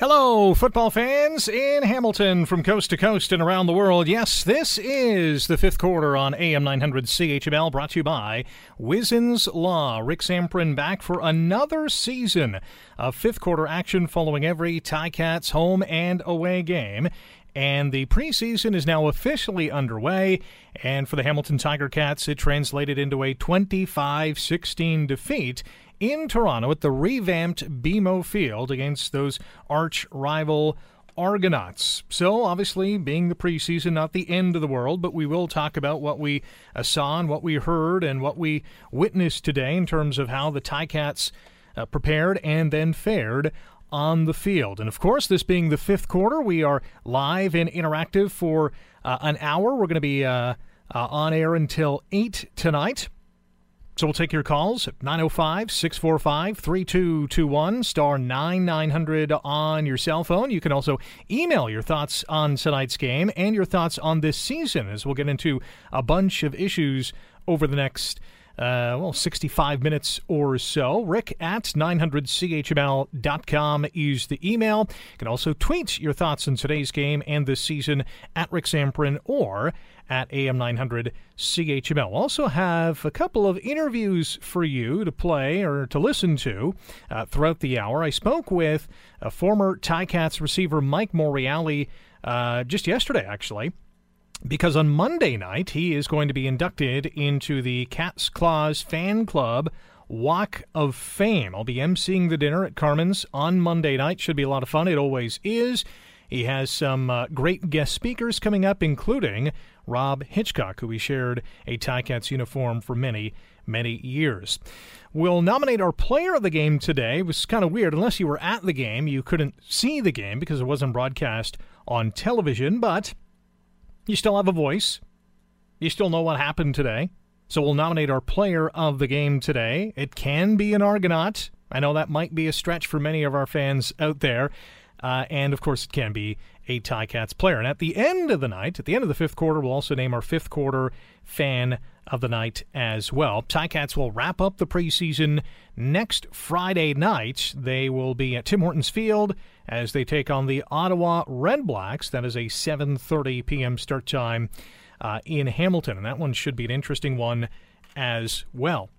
Hello, football fans in Hamilton from coast to coast and around the world. Yes, this is the fifth quarter on AM 900 CHML brought to you by Wizen's Law. Rick Zamperin back for another season of fifth quarter action following every Ticats home and away game. And the preseason is now officially underway. And for the Hamilton Tiger Cats, it translated into a 25 16 defeat in Toronto at the revamped BMO Field against those arch rival Argonauts. So, obviously, being the preseason, not the end of the world, but we will talk about what we uh, saw and what we heard and what we witnessed today in terms of how the Ticats uh, prepared and then fared on the field. And of course, this being the fifth quarter, we are live and interactive for uh, an hour. We're going to be uh, uh, on air until 8 tonight. So we'll take your calls at 905 645 3221, star 9900 on your cell phone. You can also email your thoughts on tonight's game and your thoughts on this season as we'll get into a bunch of issues over the next. Uh, well, 65 minutes or so. Rick at 900CHML.com is the email. You can also tweet your thoughts on today's game and this season at Rick Zamperin or at AM900 CHML. We'll also have a couple of interviews for you to play or to listen to uh, throughout the hour. I spoke with a former Ticats receiver Mike Morreale uh, just yesterday, actually because on Monday night he is going to be inducted into the Cats Claws Fan Club Walk of Fame. I'll be emceeing the dinner at Carmen's on Monday night. Should be a lot of fun. It always is. He has some uh, great guest speakers coming up, including Rob Hitchcock, who he shared a Ticats uniform for many, many years. We'll nominate our player of the game today. It was kind of weird. Unless you were at the game, you couldn't see the game because it wasn't broadcast on television, but you still have a voice. You still know what happened today. So we'll nominate our player of the game today. It can be an Argonaut. I know that might be a stretch for many of our fans out there. Uh, and of course, it can be a Ticats player. And at the end of the night, at the end of the fifth quarter, we'll also name our fifth quarter fan of the night as well. Ticats will wrap up the preseason next Friday night. They will be at Tim Hortons Field as they take on the Ottawa Red Blacks. That is a 7:30 p.m. start time uh, in Hamilton, and that one should be an interesting one as well.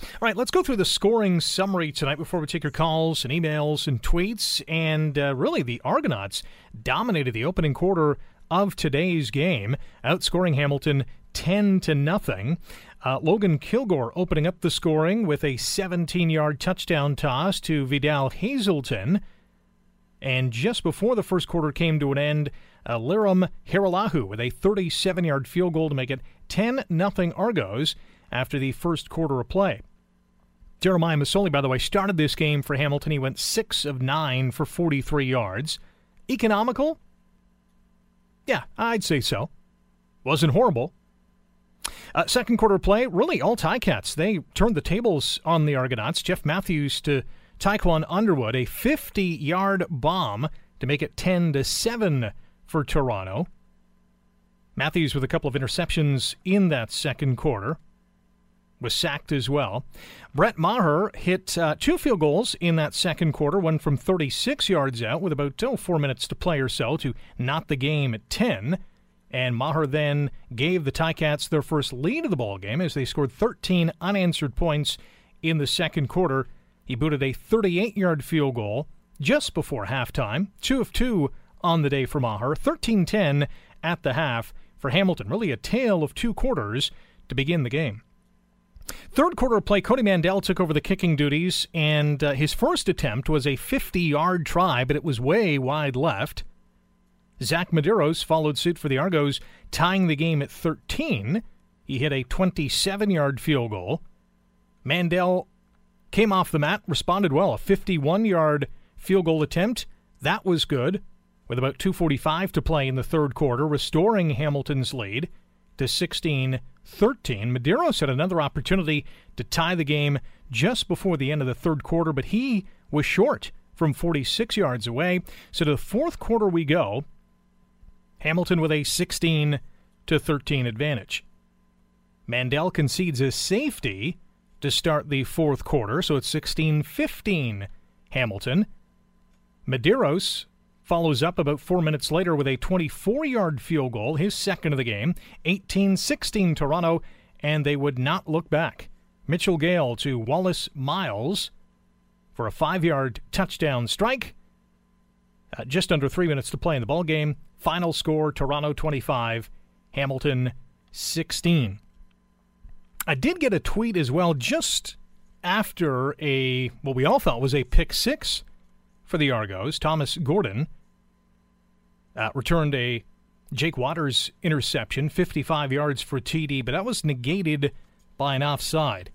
All right, let's go through the scoring summary tonight before we take your calls and emails and tweets. And uh, really, the Argonauts dominated the opening quarter of today's game, outscoring Hamilton 10 to nothing. Uh, Logan Kilgore opening up the scoring with a 17 yard touchdown toss to Vidal Hazelton. And just before the first quarter came to an end, uh, Lirim Hajrullahu with a 37 yard field goal to make it 10 0 Argos after the first quarter of play. Jeremiah Masoli, by the way, started this game for Hamilton. He went 6 of 9 for 43 yards. Economical? Yeah, I'd say so. Wasn't horrible. Uh, second quarter play, really all Ticats. They turned the tables on the Argonauts. Jeff Matthews to Tyquan Underwood, a 50 yard bomb to make it 10 to 7 for Toronto. Matthews with a couple of interceptions in that second quarter was sacked as well. Brett Maher hit uh, two field goals in that second quarter, one from 36 yards out with about oh, four minutes to play or so to knot the game at 10. And Maher then gave the Ticats their first lead of the ball game as they scored 13 unanswered points in the second quarter. He booted a 38-yard field goal just before halftime, two of two on the day for Maher, 13-10 at the half for Hamilton. Really a tale of two quarters to begin the game. Third quarter play, Cody Mandel took over the kicking duties, and uh, his first attempt was a 50 yard try, but it was way wide left. Zach Medeiros followed suit for the Argos, tying the game at 13. He hit a 27 yard field goal. Mandel came off the mat, responded well. A 51 yard field goal attempt. That was good, with about 2.45 to play in the third quarter, restoring Hamilton's lead to 16 13. Medeiros had another opportunity to tie the game just before the end of the third quarter, but he was short from 46 yards away. So to the fourth quarter we go. Hamilton with a 16 to 13 advantage. Mandel concedes a safety to start the fourth quarter, so it's 16 15 Hamilton. Medeiros follows up about four minutes later with a 24 yard field goal, his second of the game. 18 16 Toronto, and they would not look back. Mitchell Gale to Wallace Miles for a five yard touchdown strike. Uh, just under three minutes to play in the ball game. Final score Toronto 25, Hamilton 16. I did get a tweet as well just after a, what we all thought was a pick six for the Argos. Thomas Gordon uh, returned a Jake Waters interception, 55 yards for TD, but that was negated by an offside.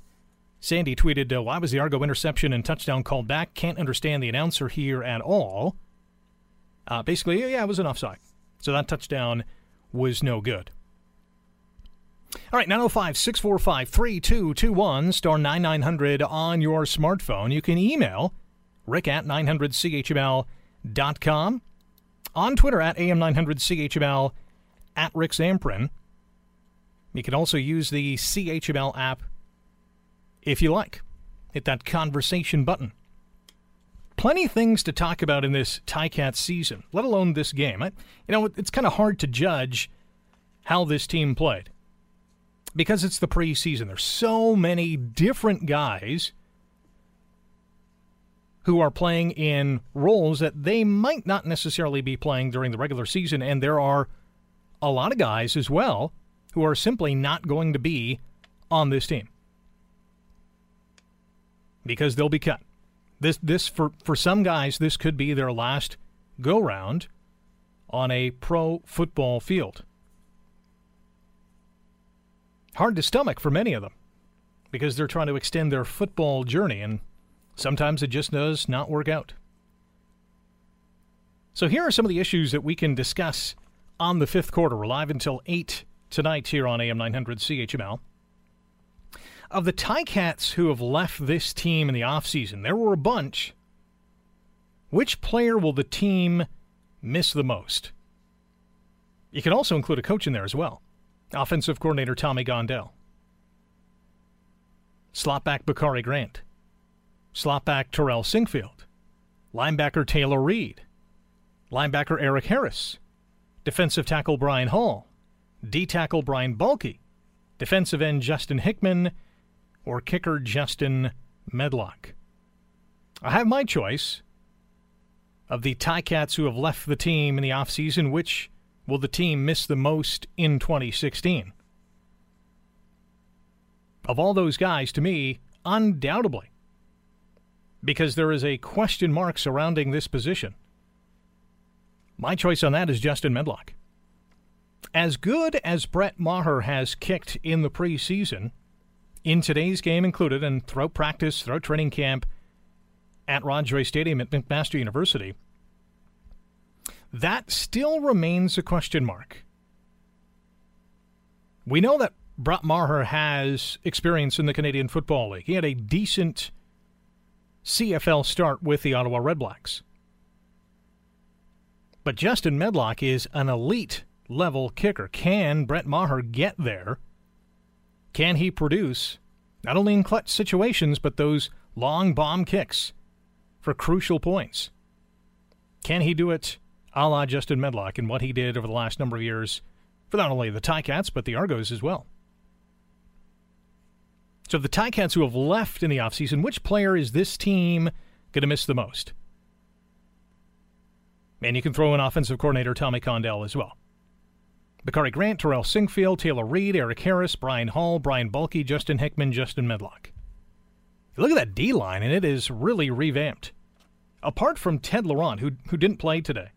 Sandy tweeted, uh, Why was the Argo interception and touchdown called back? Can't understand the announcer here at all. Uh, basically, yeah, it was an offside. So that touchdown was no good. All right, 905 645 3221, star 9900 on your smartphone. You can email rick at 900chml.com, on Twitter at am900chml, at Rick Zamperin. You can also use the CHML app if you like. Hit that conversation button. Plenty things to talk about in this Ticats season, let alone this game. I, you know, it's kind of hard to judge how this team played because it's the preseason. There's so many different guys who are playing in roles that they might not necessarily be playing during the regular season, and there are a lot of guys as well who are simply not going to be on this team because they'll be cut. This this for for some guys this could be their last go round on a pro football field. Hard to stomach for many of them because they're trying to extend their football journey and sometimes it just does not work out. So here are some of the issues that we can discuss on the fifth quarter. We're live until 8 tonight here on AM 900 CHML. Of the Ticats who have left this team in the offseason, there were a bunch. Which player will the team miss the most? You can also include a coach in there as well. Offensive coordinator Tommy Condell. Slotback Bakari Grant. Slotback Terrell Sinkfield. Linebacker Taylor Reed. Linebacker Eric Harris. Defensive tackle Brian Hall. D tackle Brian Bulcke. Defensive end Justin Hickman or kicker Justin Medlock. I have my choice of the Ticats who have left the team in the offseason. Which will the team miss the most in 2016? Of all those guys, to me, undoubtedly, because there is a question mark surrounding this position. My choice on that is Justin Medlock. As good as Brett Maher has kicked in the preseason, in today's game included, and throughout practice, throughout training camp at Rod Joyce Stadium at McMaster University, that still remains a question mark. We know that Brett Maher has experience in the Canadian Football League. He had a decent CFL start with the Ottawa Redblacks. But Justin Medlock is an elite level kicker. Can Brett Maher get there? Can he produce not only in clutch situations, but those long bomb kicks for crucial points? Can he do it a la Justin Medlock and what he did over the last number of years for not only the Ticats, but the Argos as well? So, the Ticats who have left in the offseason, which player is this team going to miss the most? And you can throw in offensive coordinator Tommy Condell as well. Bakari Grant, Terrell Sinkfield, Taylor Reed, Eric Harris, Brian Hall, Brian Bulcke, Justin Hickman, Justin Medlock. Look at that D line, and it is really revamped. Apart from Ted Laurent, who, who didn't play today.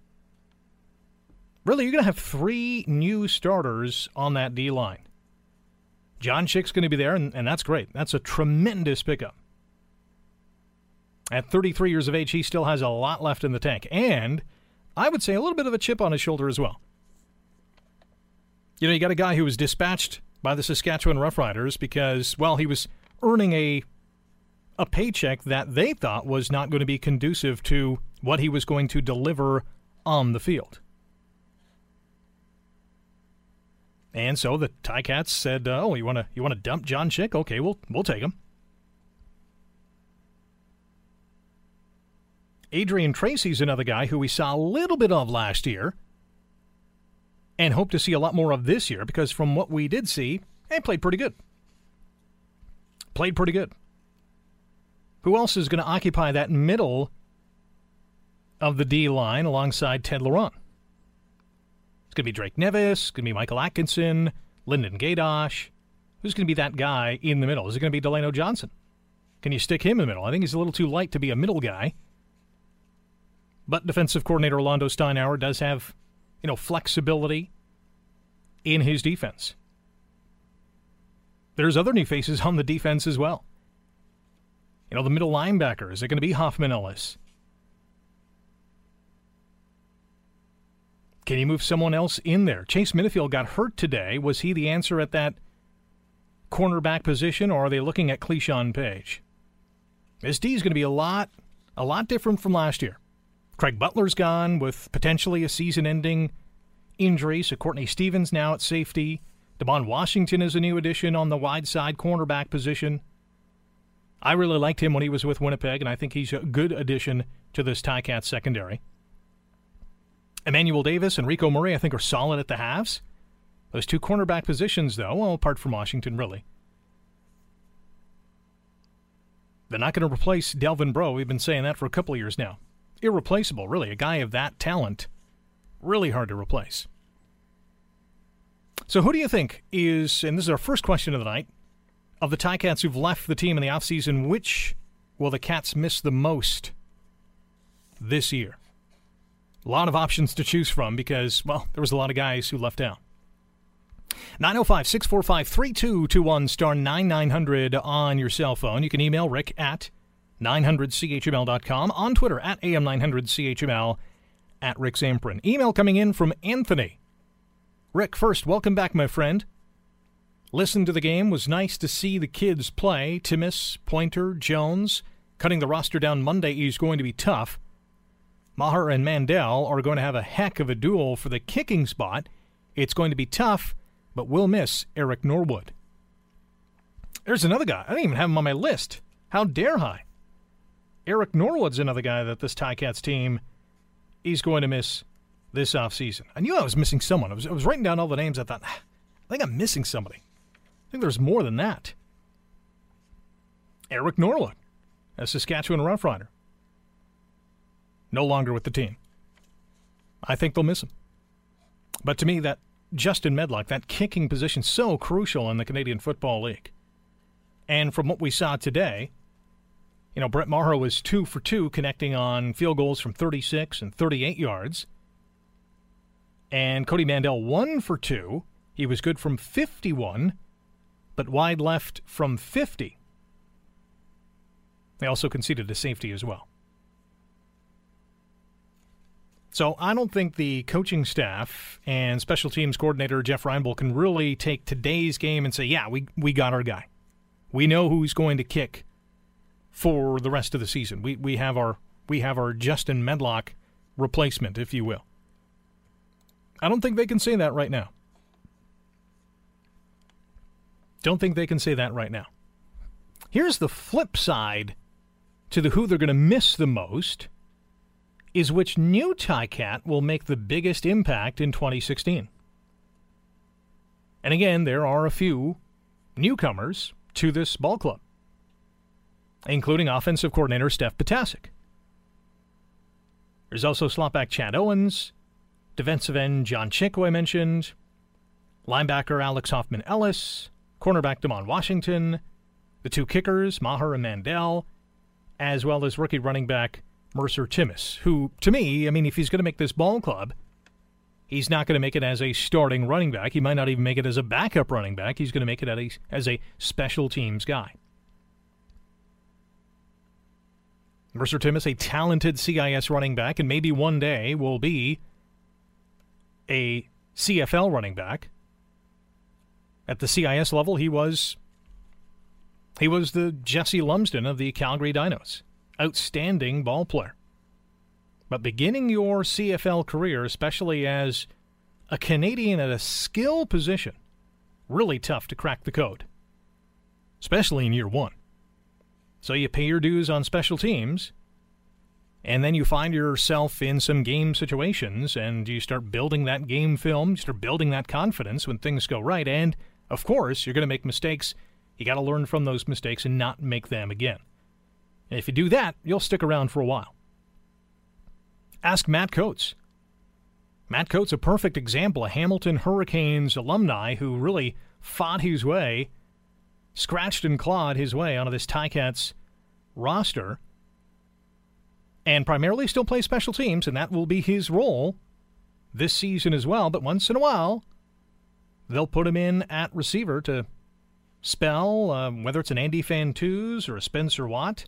Really, you're going to have three new starters on that D line. John Chick's going to be there, and, and that's great. That's a tremendous pickup. At 33 years of age, he still has a lot left in the tank. And I would say a little bit of a chip on his shoulder as well. You know, you got a guy who was dispatched by the Saskatchewan Roughriders because, well, he was earning a a paycheck that they thought was not going to be conducive to what he was going to deliver on the field. And so the Ticats said, uh, "Oh, you want to you want to dump John Chick? Okay, we'll we'll take him." Adrian Tracy's another guy who we saw a little bit of last year and hope to see a lot more of this year because from what we did see, he played pretty good. Played pretty good. Who else is going to occupy that middle of the D line alongside Ted Laurent? Going to be Drake Nevis, going to be Michael Atkinson, Linden Gaydosh. Who's going to be that guy in the middle? Is it going to be Delano Johnson? Can you stick him in the middle? I think he's a little too light to be a middle guy. But defensive coordinator Orlando Steinauer does have, you know, flexibility in his defense. There's other new faces on the defense as well. You know, the middle linebacker, is it going to be Hoffman Ellis? Can you move someone else in there? Chase Minifield got hurt today. Was he the answer at that cornerback position, or are they looking at Cleshon Page? This D is going to be a lot, a lot different from last year. Craig Butler's gone with potentially a season-ending injury, so Courtney Stephen now at safety. Devon Washington is a new addition on the wide side cornerback position. I really liked him when he was with Winnipeg, and I think he's a good addition to this Ticats secondary. Emmanuel Davis and Rico Murray, I think, are solid at the halves. Those two cornerback positions, though, well, apart from Washington, really. They're not going to replace Delvin Breaux. We've been saying that for a couple of years now. Irreplaceable, really. A guy of that talent, really hard to replace. So, who do you think is, and this is our first question of the night, of the Ticats who've left the team in the offseason, which will the Cats miss the most this year? A lot of options to choose from because, well, there was a lot of guys who left out. 905 645 3221 star 9900 on your cell phone. You can email rick at 900chml.com, on Twitter at am900chml, at Rick Zamperin. Email coming in from Anthony. Rick, first, welcome back, my friend. Listen to the game. Was nice to see the kids play. Timmis, Pointer, Jones. Cutting the roster down Monday is going to be tough. Maher and Mandel are going to have a heck of a duel for the kicking spot. It's going to be tough but we'll miss Eric Norwood. There's another guy. I didn't even have him on my list. How dare I? Eric Norwood's another guy that this Ticats team is going to miss this offseason. I knew I was missing someone. I was, I was writing down all the names. I thought, I think I'm missing somebody. I think there's more than that. Eric Norwood, a Saskatchewan Roughrider. No longer with the team. I think they'll miss him. But to me, that Justin Medlock, that kicking position, so crucial in the Canadian Football League. And from what we saw today, you know, Brett Maher was two for two connecting on field goals from 36 and 38 yards. And Cody Mandel one for two. He was good from 51, but wide left from 50. They also conceded a safety as well. So I don't think the coaching staff and special teams coordinator Jeff Reinebold can really take today's game and say, yeah, we, we got our guy. We know who's going to kick for the rest of the season. We, we have our we have our Justin Medlock replacement, if you will. I don't think they can say that right now. Don't think they can say that right now. Here's the flip side to the who they're going to miss the most is which new Ticat will make the biggest impact in 2016. And again, there are a few newcomers to this ball club, including offensive coordinator Steph Ptaszek. There's also slotback Chad Owens, defensive end John Chick, who I mentioned, linebacker Alex Hoffman Ellis, cornerback Demond Washington, the two kickers, Maher and Mandel, as well as rookie running back Mercer Timmis, who, to me, I mean, if he's going to make this ball club, he's not going to make it as a starting running back. He might not even make it as a backup running back. He's going to make it as a, special teams guy. Mercer Timmis, a talented CIS running back, and maybe one day will be a CFL running back. At the CIS level, he was he was the Jesse Lumsden of the Calgary Dinos outstanding ball player. But beginning your CFL career, especially as a Canadian at a skill position, really tough to crack the code, especially in year one. So you pay your dues on special teams, and then you find yourself in some game situations and you start building that game film, you start building that confidence when things go right. And of course, you're going to make mistakes. You got to learn from those mistakes and not make them again. And if you do that, you'll stick around for a while. Ask Matt Coates. Matt Coates, a perfect example, a Hamilton Hurricanes alumni who really fought his way, scratched and clawed his way onto this Ticats roster and primarily still plays special teams, and that will be his role this season as well. But once in a while, they'll put him in at receiver to spell, uh, whether it's an Andy Fantuz or a Spencer Watt.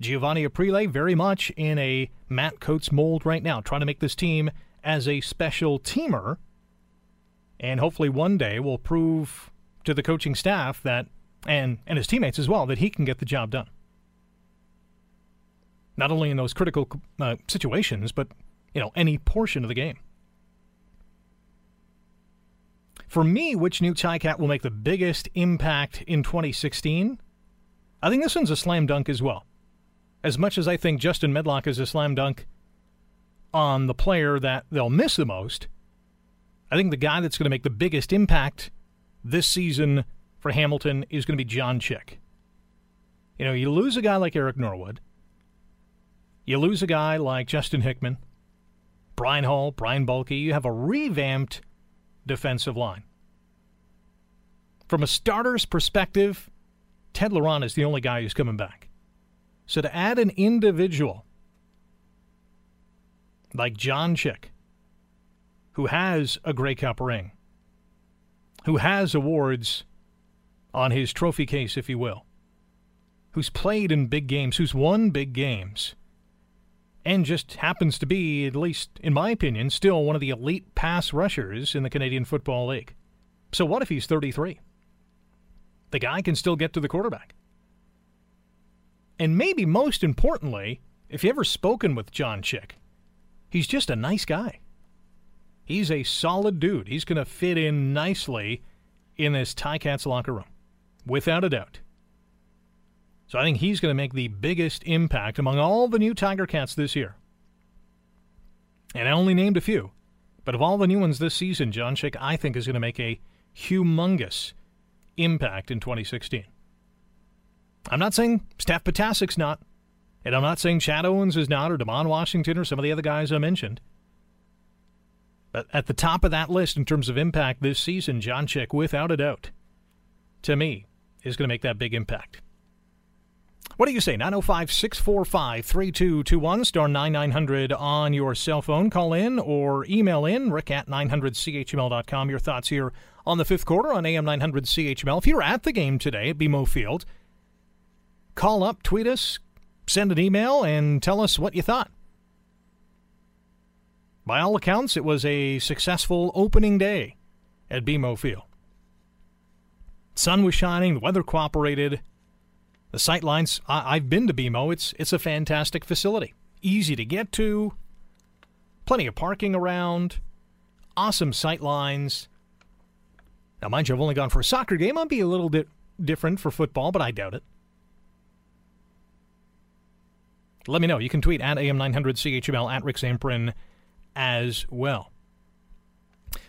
Giovanni Aprile very much in a Matt Coates mold right now, trying to make this team as a special teamer. And hopefully one day will prove to the coaching staff that and and his teammates as well that he can get the job done not only in those critical uh, situations, but you know any portion of the game. For me, which new Ticat will make the biggest impact in 2016? I think this one's a slam dunk as well. As much as I think Justin Medlock is a slam dunk on the player that they'll miss the most, I think the guy that's going to make the biggest impact this season for Hamilton is going to be John Chick. You know, you lose a guy like Eric Norwood, you lose a guy like Justin Hickman, Brian Hall, Brian Bulcke. You have a revamped defensive line. From a starter's perspective, Ted Laurent is the only guy who's coming back. So to add an individual like John Chick, who has a Grey Cup ring, who has awards on his trophy case, if you will, who's played in big games, who's won big games, and just happens to be, at least in my opinion, still one of the elite pass rushers in the Canadian Football League. So what if he's 33? The guy can still get to the quarterback. And maybe most importantly, if you ever spoken with John Chick, he's just a nice guy. He's a solid dude. He's going to fit in nicely in this Ticats locker room, without a doubt. So I think he's going to make the biggest impact among all the new Tiger Cats this year. And I only named a few. But of all the new ones this season, John Chick, I think, is going to make a humongous impact in 2016. I'm not saying Steph Ptaszek's not, and I'm not saying Chad Owens is not, or Demond Washington, or some of the other guys I mentioned. But at the top of that list in terms of impact this season, John Chick, without a doubt, to me, is going to make that big impact. What do you say? 905 645 3221, star 9900 on your cell phone. Call in or email in, rick at 900chml.com. Your thoughts here on the fifth quarter on AM 900 CHML. If you're at the game today at BMO Field, call up, tweet us, send an email, and tell us what you thought. By all accounts, it was a successful opening day at BMO Field. Sun was shining, the weather cooperated. The sight lines, I, have been to BMO. It's, it's a fantastic facility. Easy to get to, plenty of parking around, awesome sight lines. Now, mind you, I've only gone for a soccer game. I'll be a little bit different for football, but I doubt it. Let me know. You can tweet at AM900CHML at Rick Zamperin as well.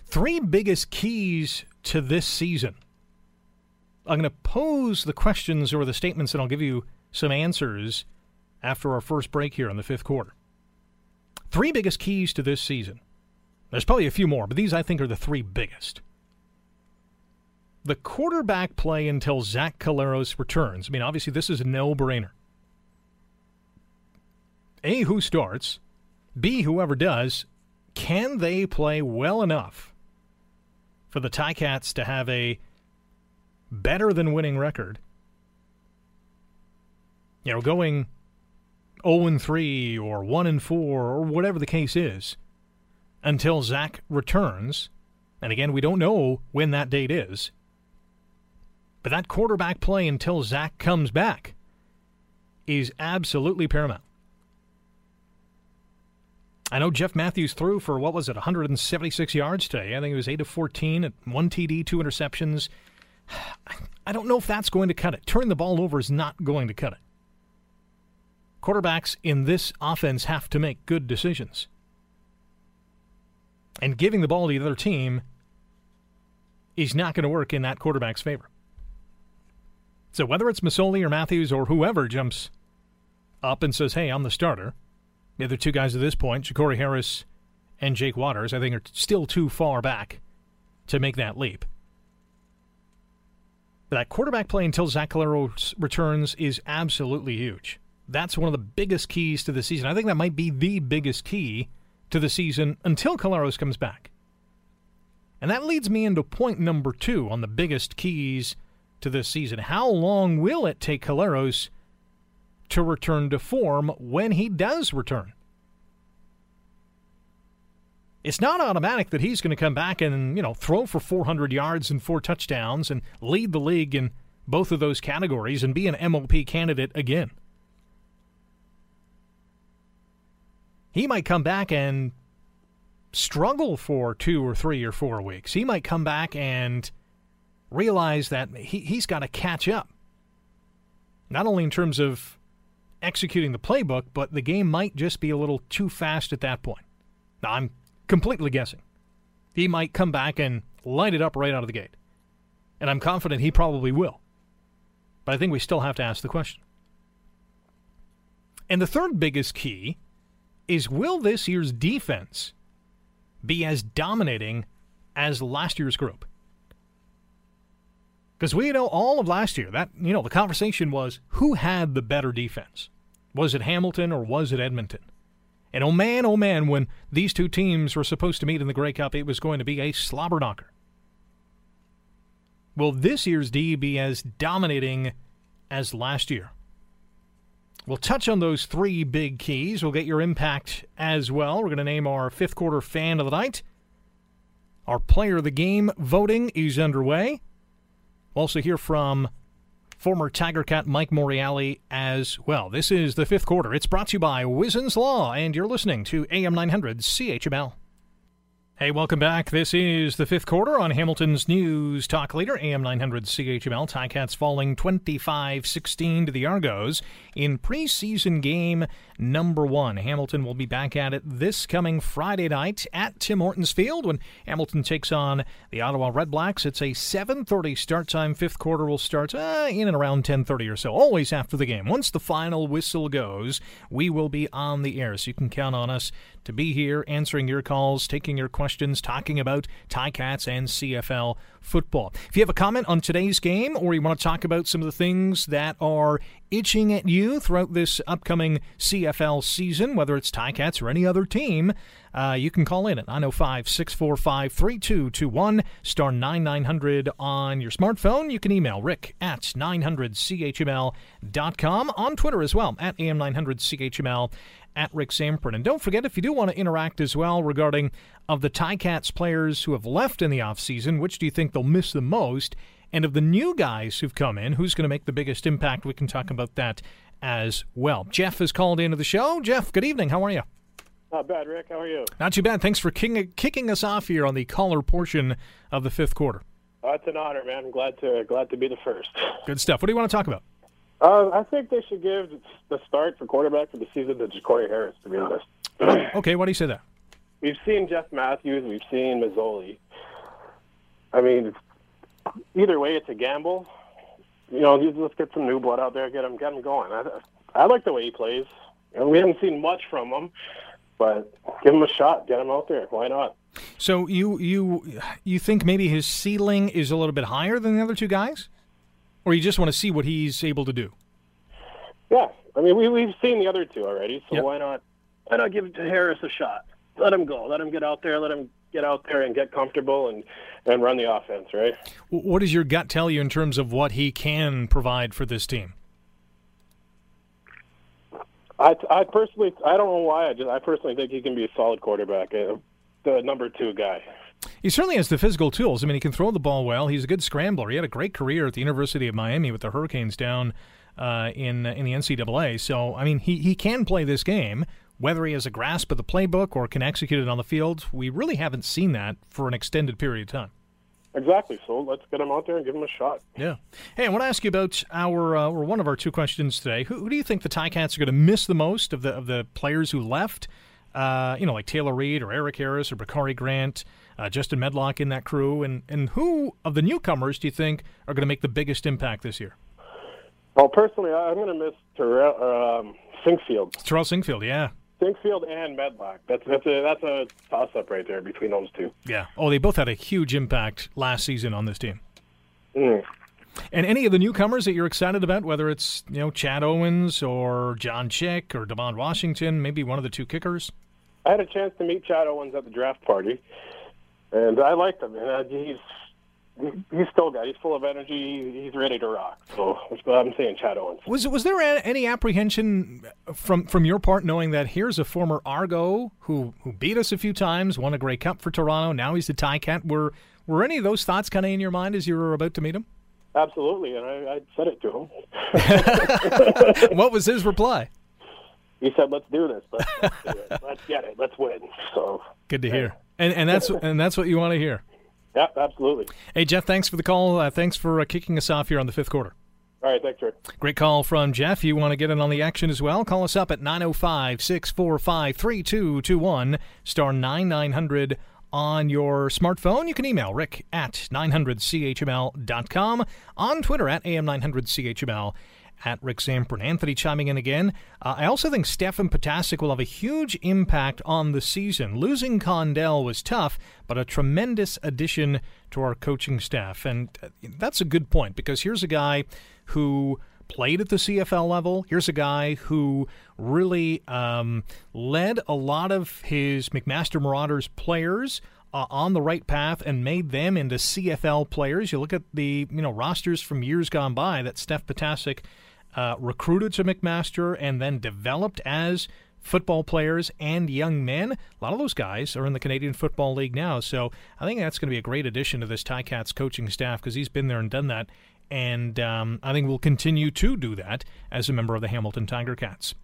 Three biggest keys to this season I'm going to pose the questions or the statements, and I'll give you some answers after our first break here in the fifth quarter. Three biggest keys to this season. There's probably a few more, but these I think are the three biggest. The quarterback play until Zach Collaros returns. I mean, obviously, this is a no brainer. A, who starts? B, whoever does, can they play well enough for the Ticats to have a better than winning record. You know, going 0 and 3 or 1 and 4 or whatever the case is until Zach returns. And again, we don't know when that date is. But that quarterback play until Zach comes back is absolutely paramount. I know Jeff Matthews threw for what was it, 176 yards today. I think it was 8 of 14 at one TD, two interceptions. I don't know if that's going to cut it. Turning the ball over is not going to cut it. Quarterbacks in this offense have to make good decisions. And giving the ball to the other team is not going to work in that quarterback's favor. So whether it's Masoli or Matthews or whoever jumps up and says, hey, I'm the starter, the other two guys at this point, Jacory Harris and Jake Waters, I think are still too far back to make that leap. That quarterback play until Zach Collaros returns is absolutely huge. That's one of the biggest keys to the season. I think that might be the biggest key to the season until Collaros comes back. And that leads me into point number two on the biggest keys to this season. How long will it take Collaros to return to form when he does return? It's not automatic that he's going to come back and, you know, throw for 400 yards and four touchdowns and lead the league in both of those categories and be an MOP candidate again. He might come back and struggle for two or three or four weeks. He might come back and realize that he, he's got to catch up. Not only in terms of executing the playbook, but the game might just be a little too fast at that point. Now, I'm completely guessing. He might come back and light it up right out of the gate. And I'm confident he probably will. But I think we still have to ask the question. And the third biggest key is will this year's defense be as dominating as last year's group? Because we know all of last year that, you know, the conversation was who had the better defense? Was it Hamilton or was it Edmonton? And oh man, oh man, when these two teams were supposed to meet in the Grey Cup, it was going to be a slobber knocker. Will this year's D be as dominating as last year? We'll touch on those three big keys. We'll get your impact as well. We're going to name our fifth quarter fan of the night. Our player of the game voting is underway. We'll also hear from former Tiger Cat Mike Morreale as well. This is the fifth quarter. It's brought to you by Wizen's Law, and you're listening to AM 900 CHML. Hey, welcome back. This is the fifth quarter on Hamilton's News Talk Leader, AM 900 CHML. Ticats falling 25 16 to the Argos in preseason game number one. Hamilton will be back at it this coming Friday night at Tim Hortons Field when Hamilton takes on the Ottawa Redblacks. It's a 7:30 start time. Fifth quarter will start uh, in and around 10:30 or so. Always after the game. Once the final whistle goes, we will be on the air, so you can count on us to be here answering your calls, taking your questions, talking about Ticats and CFL football. If you have a comment on today's game or you want to talk about some of the things that are itching at you throughout this upcoming CFL season, whether it's Ticats or any other team, uh, you can call in at 905 645 3221, star 9900 on your smartphone. You can email rick at 900chml.com, on Twitter as well, at am900chml at Rick Zamperin. And don't forget, if you do want to interact as well regarding of the Ticats players who have left in the offseason, which do you think they'll miss the most? And of the new guys who've come in, who's going to make the biggest impact? We can talk about that as well. Jeff has called into the show. Jeff, good evening. How are you? Not bad, Rick. How are you? Not too bad. Thanks for king- kicking us off here on the caller portion of the fifth quarter. Oh, it's an honor, man. I'm glad to glad to be the first. Good stuff. What do you want to talk about? Uh, I think they should give the start for quarterback for the season to Jacory Harris. To be honest. okay, why do you say that? We've seen Jeff Matthews. We've seen Masoli. I mean, either way, it's a gamble. You know, let's get some new blood out there, get him, get him going. I, I like the way he plays. And we haven't seen much from him, but give him a shot, get him out there. Why not? So you you you think maybe his ceiling is a little bit higher than the other two guys? Or you just want to see what he's able to do? Yeah, I mean we we've seen the other two already, so yep. why not why not give Harris a shot? Let him go. Let him get out there. Let him get out there and get comfortable and and run the offense. Right. What does your gut tell you in terms of what he can provide for this team? I, I personally, I don't know why. I just, I personally think he can be a solid quarterback, uh, the number two guy. He certainly has the physical tools. I mean, he can throw the ball well. He's a good scrambler. He had a great career at the University of Miami with the Hurricanes down uh, in in the NCAA. So, I mean, he he can play this game. Whether he has a grasp of the playbook or can execute it on the field, we really haven't seen that for an extended period of time. Exactly. So let's get him out there and give him a shot. Yeah. Hey, I want to ask you about our uh, or one of our two questions today. Who, who do you think the Ticats are going to miss the most of the of the players who left? Uh, you know, like Taylor Reed or Eric Harris or Bakari Grant, uh, Justin Medlock in that crew, and and who of the newcomers do you think are going to make the biggest impact this year? Well, personally, I'm going to miss Terrell um, Sinkfield. Terrell Sinkfield, yeah. Sinkfield and Medlock. That's that's a that's a toss up right there between those two. Yeah. Oh, they both had a huge impact last season on this team. Mm. And any of the newcomers that you're excited about, whether it's you know Chad Owens or John Chick or Devon Washington, maybe one of the two kickers. I had a chance to meet Chad Owens at the draft party, and I liked him. And uh, he's he's still got. He's full of energy. He's ready to rock. So I'm saying Chad Owens. Was was there any apprehension from from your part, knowing that here's a former Argo who who beat us a few times, won a Grey Cup for Toronto. Now he's the Ticat. Were were any of those thoughts kind of in your mind as you were about to meet him? Absolutely, and I, I said it to him. what was his reply? He said, "Let's do this. Let's, let's, do it. let's get it. Let's win." So good to hear, and and that's and that's what you want to hear. Yeah, absolutely. Hey, Jeff, thanks for the call. Uh, thanks for uh, kicking us off here on the fifth quarter. All right, thanks, Rick. Great call from Jeff. You want to get in on the action as well? Call us up at 905 645 3221, star 9900 on your smartphone. You can email rick at 900chml.com, on Twitter at am900chml at Rick Zamperin. Anthony chiming in again. Uh, I also think Stefan Ptaszek will have a huge impact on the season. Losing Condell was tough, but a tremendous addition to our coaching staff. And uh, that's a good point because here's a guy who played at the CFL level. Here's a guy who really um, led a lot of his McMaster Marauders players uh, on the right path and made them into CFL players. You look at the you know rosters from years gone by that Steph Ptaszek uh, recruited to McMaster and then developed as football players and young men. A lot of those guys are in the Canadian Football League now, so I think that's going to be a great addition to this Ticats coaching staff because he's been there and done that, and um, I think we'll continue to do that as a member of the Hamilton Tiger Cats.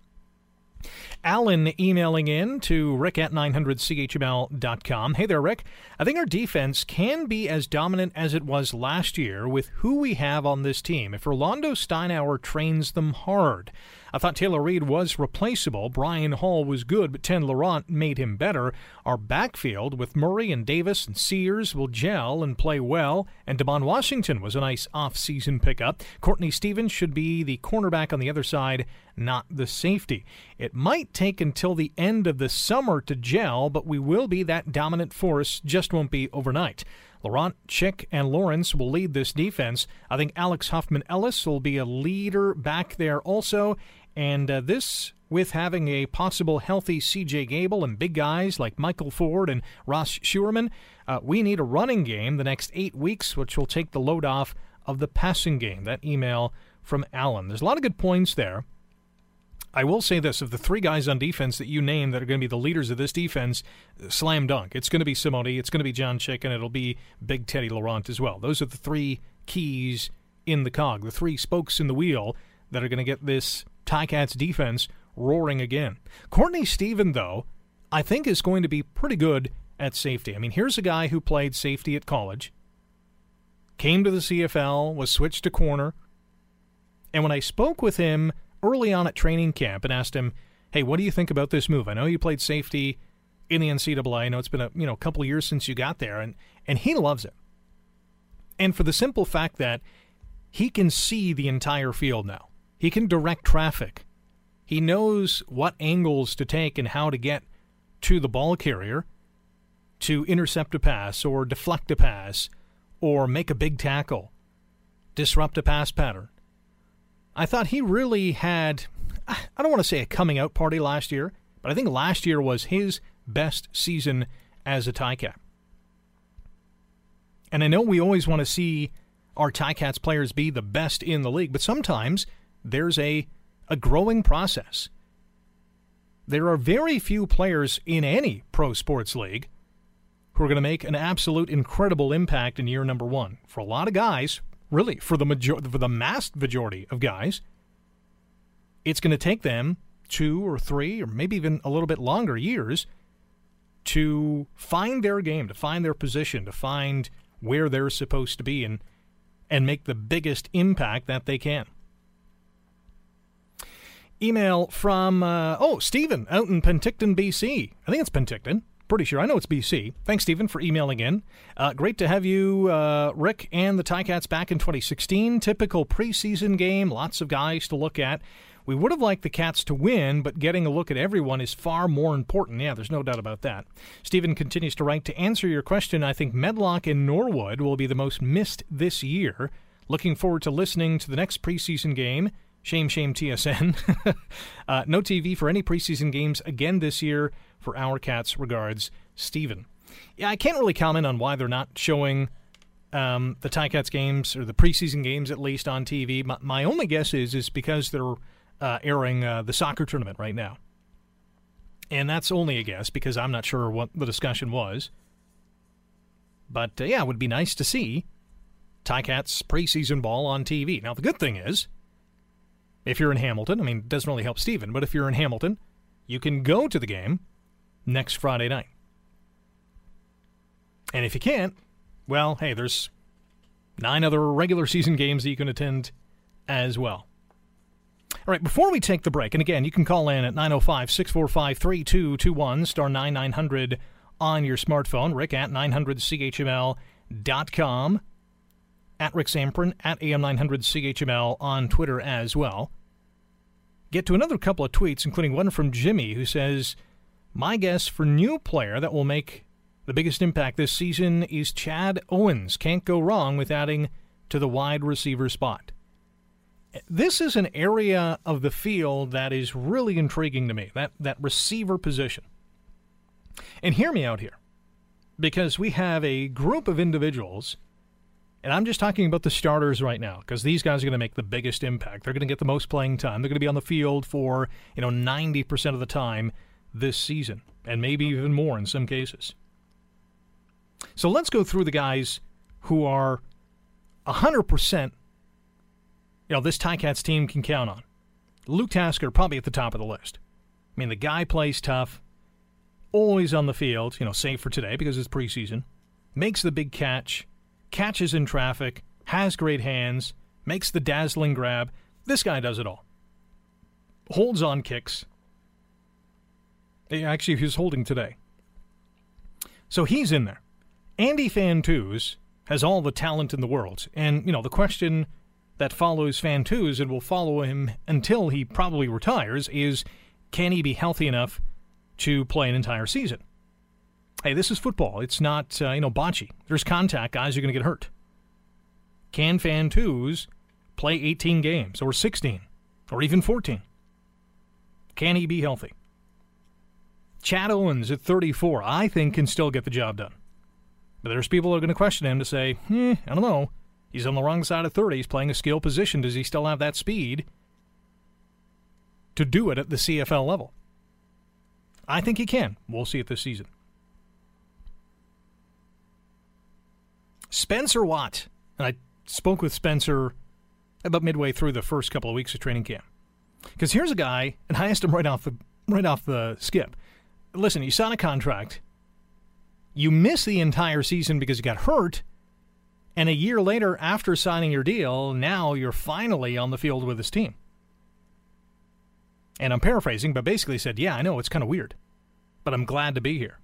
Alan emailing in to rick at 900chml.com. Hey there, Rick. I think our defense can be as dominant as it was last year with who we have on this team if Orlando Steinauer trains them hard. I thought Taylor Reed was replaceable. Brian Hall was good, but Ted Laurent made him better. Our backfield with Murray and Davis and Sears will gel and play well, and Devon Washington was a nice off-season pickup. Courtney Stephen should be the cornerback on the other side, not the safety. It might take until the end of the summer to gel, but we will be that dominant force, just won't be overnight. Laurent, Chick, and Lawrence will lead this defense. I think Alex Hoffman Ellis will be a leader back there also. And uh, this, with having a possible healthy CJ Gable and big guys like Michael Ford and Ross Scheuerman, uh, we need a running game the next eight weeks, which will take the load off of the passing game. That email from Allen. There's a lot of good points there. I will say this: of the three guys on defense that you name that are going to be the leaders of this defense, slam dunk. It's going to be Simoni, it's going to be John Chick, and it'll be Big Teddy Laurent as well. Those are the three keys in the cog, the three spokes in the wheel that are going to get this Ticats defense roaring again. Courtney Stephen, though, I think is going to be pretty good at safety. I mean, here's a guy who played safety at college, came to the CFL, was switched to corner, and when I spoke with him early on at training camp and asked him, "Hey, what do you think about this move? I know you played safety in the NCAA. I know it's been a you know couple years since you got there, and and he loves it. And for the simple fact that he can see the entire field now. He can direct traffic. He knows what angles to take and how to get to the ball carrier to intercept a pass or deflect a pass or make a big tackle, disrupt a pass pattern. I thought he really had, I don't want to say a coming out party last year, but I think last year was his best season as a Ticat. And I know we always want to see our Ticats players be the best in the league, but sometimes there's a, a growing process. There are very few players in any pro sports league who are going to make an absolute incredible impact in year number one. For a lot of guys, really, for the major- for the mass majority of guys, it's going to take them two or three or maybe even a little bit longer years to find their game, to find their position, to find where they're supposed to be and and make the biggest impact that they can. Email from uh, oh Stephen out in Penticton, BC. I think it's Penticton. Pretty sure I know it's BC. Thanks, Stephen, for emailing in. Uh, great to have you, uh, Rick, and the Ticats back in 2016. Typical preseason game, lots of guys to look at. We would have liked the Cats to win, but getting a look at everyone is far more important. Yeah, there's no doubt about that. Stephen continues to write To answer your question, I think Medlock and Norwood will be the most missed this year. Looking forward to listening to the next preseason game. Shame, shame, TSN. uh, no TV for any preseason games again this year for our Cats. Regards, Stephen. Yeah, I can't really comment on why they're not showing um, the Ticats games or the preseason games at least on TV. My, my only guess is is because they're uh, airing uh, the soccer tournament right now. And that's only a guess because I'm not sure what the discussion was. But uh, yeah, it would be nice to see Ticats preseason ball on TV. Now, the good thing is, if you're in Hamilton, I mean, it doesn't really help Stephen, but if you're in Hamilton, you can go to the game next Friday night. And if you can't, well, hey, there's nine other regular season games that you can attend as well. All right, before we take the break, and again, you can call in at 905 645 3221, star 9900 on your smartphone, rick at 900chml.com, at Rick Zamperin, at AM900CHML on Twitter as well. Get to another couple of tweets, including one from Jimmy, who says, My guess for new player that will make the biggest impact this season is Chad Owens. Can't go wrong with adding to the wide receiver spot this is an area of the field that is really intriguing to me that, that receiver position. And hear me out here, because we have a group of individuals, and I'm just talking about the starters right now, because these guys are going to make the biggest impact. They're going to get the most playing time. They're going to be on the field for you know 90% of the time this season, and maybe even more in some cases. So let's go through the guys who are 100% you know, this Ticats team can count on. Luke Tasker probably at the top of the list. I mean, the guy plays tough, always on the field, you know, save for today because it's preseason, makes the big catch, catches in traffic, has great hands, makes the dazzling grab. This guy does it all. Holds on kicks. Eh, actually, he was holding today. So he's in there. Andy Fantuz has all the talent in the world. And, you know, the question that follows Fantuz and will follow him until he probably retires is can he be healthy enough to play an entire season? Hey, this is football. It's not, uh, you know, bocce. There's contact. Guys are going to get hurt. Can Fantuz play 18 games or 16 or even 14? Can he be healthy? Chad Owens at 34, I think, can still get the job done. But there's people who are going to question him to say, hmm, I don't know. He's on the wrong side of 30. He's playing a skill position. Does he still have that speed to do it at the CFL level? I think he can. We'll see it this season. Spencer Watt. And I spoke with Spencer about midway through the first couple of weeks of training camp. Because here's a guy, and I asked him right off the right off the skip. Listen, you sign a contract. You miss the entire season because you got hurt and a year later, after signing your deal, now you're finally on the field with this team. And I'm paraphrasing, but basically said, Yeah, I know, it's kind of weird, but I'm glad to be here.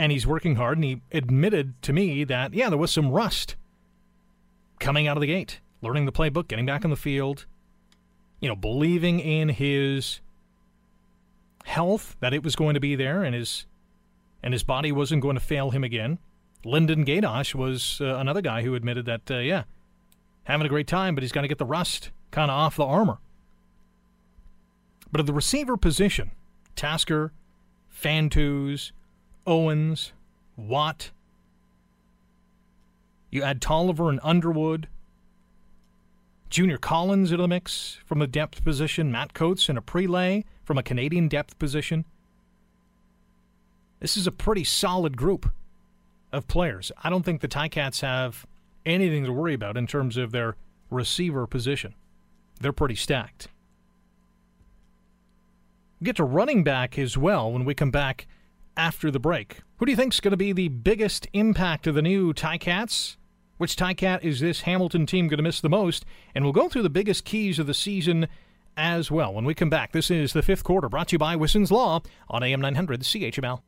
And he's working hard, and he admitted to me that, yeah, there was some rust coming out of the gate, learning the playbook, getting back on the field, you know, believing in his health, that it was going to be there, and his, and his body wasn't going to fail him again. Linden Gaydosh was uh, another guy who admitted that, uh, yeah, having a great time, but he's got to get the rust kind of off the armor. But at the receiver position, Tasker, Fantuz, Owens, Watt, you add Tolliver and Underwood, Junior Collins into the mix from a depth position, Matt Coates and a prelay from a Canadian depth position. This is a pretty solid group of players. I don't think the Ticats have anything to worry about in terms of their receiver position. They're pretty stacked. get to running back as well when we come back after the break. Who do you think is going to be the biggest impact of the new Ticats? Which Ticat is this Hamilton team going to miss the most? And we'll go through the biggest keys of the season as well. When we come back, this is the fifth quarter brought to you by Wisson's Law on AM 900 CHML.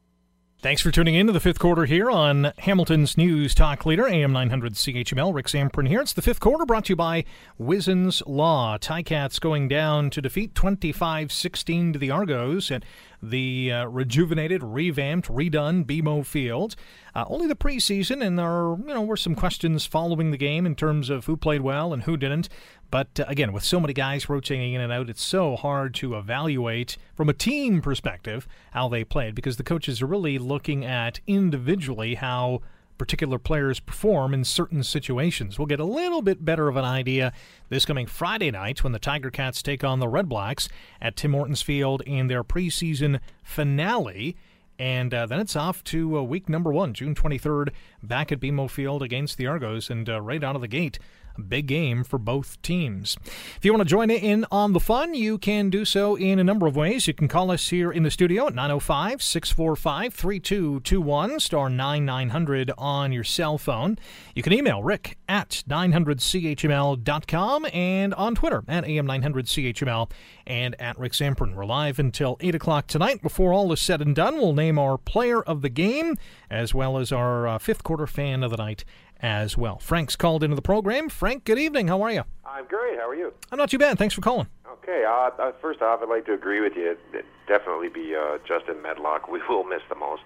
Thanks for tuning in to the fifth quarter here on Hamilton's News Talk Leader, AM 900 CHML. Rick Zamperin here. It's the fifth quarter brought to you by Wisson's Law. Ticats going down to defeat 25 16 to the Argos at the uh, rejuvenated, revamped, redone BMO Field. Uh, only the preseason, and there are, you know, were some questions following the game in terms of who played well and who didn't. But uh, again, with so many guys rotating in and out, it's so hard to evaluate from a team perspective how they played because the coaches are really looking at individually how particular players perform in certain situations. We'll get a little bit better of an idea this coming Friday night when the Tiger Cats take on the Red Blacks at Tim Hortons Field in their preseason finale. And uh, then it's off to uh, week number one, June 23rd, back at BMO Field against the Argos. And uh, right out of the gate, a big game for both teams. If you want to join in on the fun, you can do so in a number of ways. You can call us here in the studio at 905 645 3221, star 9900 on your cell phone. You can email rick at 900chml.com and on Twitter at am900chml and at Rick Zamperin. We're live until 8 o'clock tonight. Before all is said and done, we'll name our player of the game as well as our uh, fifth quarter fan of the night as well. Frank's called into the program. Frank, good evening. How are you? I'm great. How are you? I'm not too bad. Thanks for calling. Okay. Uh, uh, first off, I'd like to agree with you. It'd definitely be uh, Justin Medlock. We will miss the most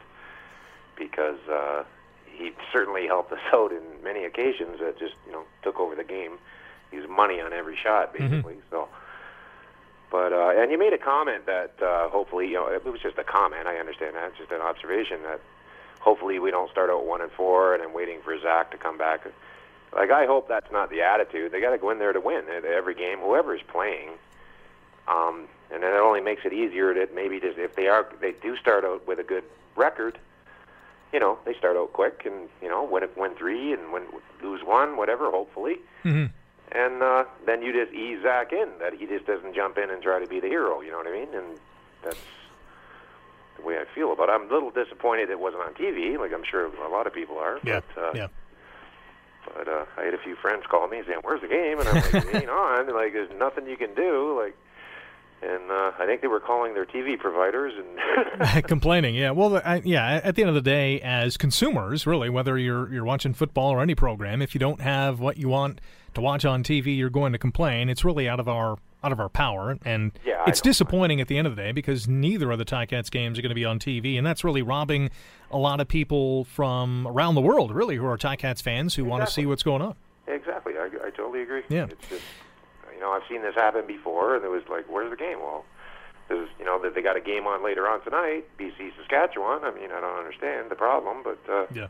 because uh, he certainly helped us out in many occasions. That just you know took over the game. He was money on every shot, Mm-hmm. basically. So. But uh, and you made a comment that uh, hopefully you know it was just a comment. I understand that, just an observation that hopefully we don't start out one and four and then waiting for Zach to come back. Like I hope that's not the attitude. They got to go in there to win at every game, whoever's playing. Um, and then it only makes it easier that maybe just if they are they do start out with a good record, you know they start out quick and you know win win three and win lose one, whatever. Hopefully, Mhm. and uh, then you just ease Zach in that he just doesn't jump in and try to be the hero. You know what I mean? And that's the way I feel about it. I'm a little disappointed it wasn't on TV, like I'm sure a lot of people are. Yeah. But, uh, yeah. but uh, I had a few friends call me saying, "Where's the game?" And I'm like, "It ain't on." Like, there's nothing you can do. Like, and uh, I think they were calling their TV providers and Complaining, yeah. Well, I, yeah. At the end of the day, as consumers, really, whether you're you're watching football or any program, if you don't have what you want to watch on TV, you're going to complain. It's really out of our out of our power, and Yeah, it's disappointing at the end of the day because neither of the Ticats games are going to be on TV, and that's really robbing a lot of people from around the world, really, who are Ticats fans who want to see what's going on. exactly, I, I totally agree. Yeah. You know, I've seen this happen before, and it was like, "Where's the game?" Well, there's, you know, that they got a game on later on tonight, BC Saskatchewan. I mean, I don't understand the problem, but. Uh, Yeah.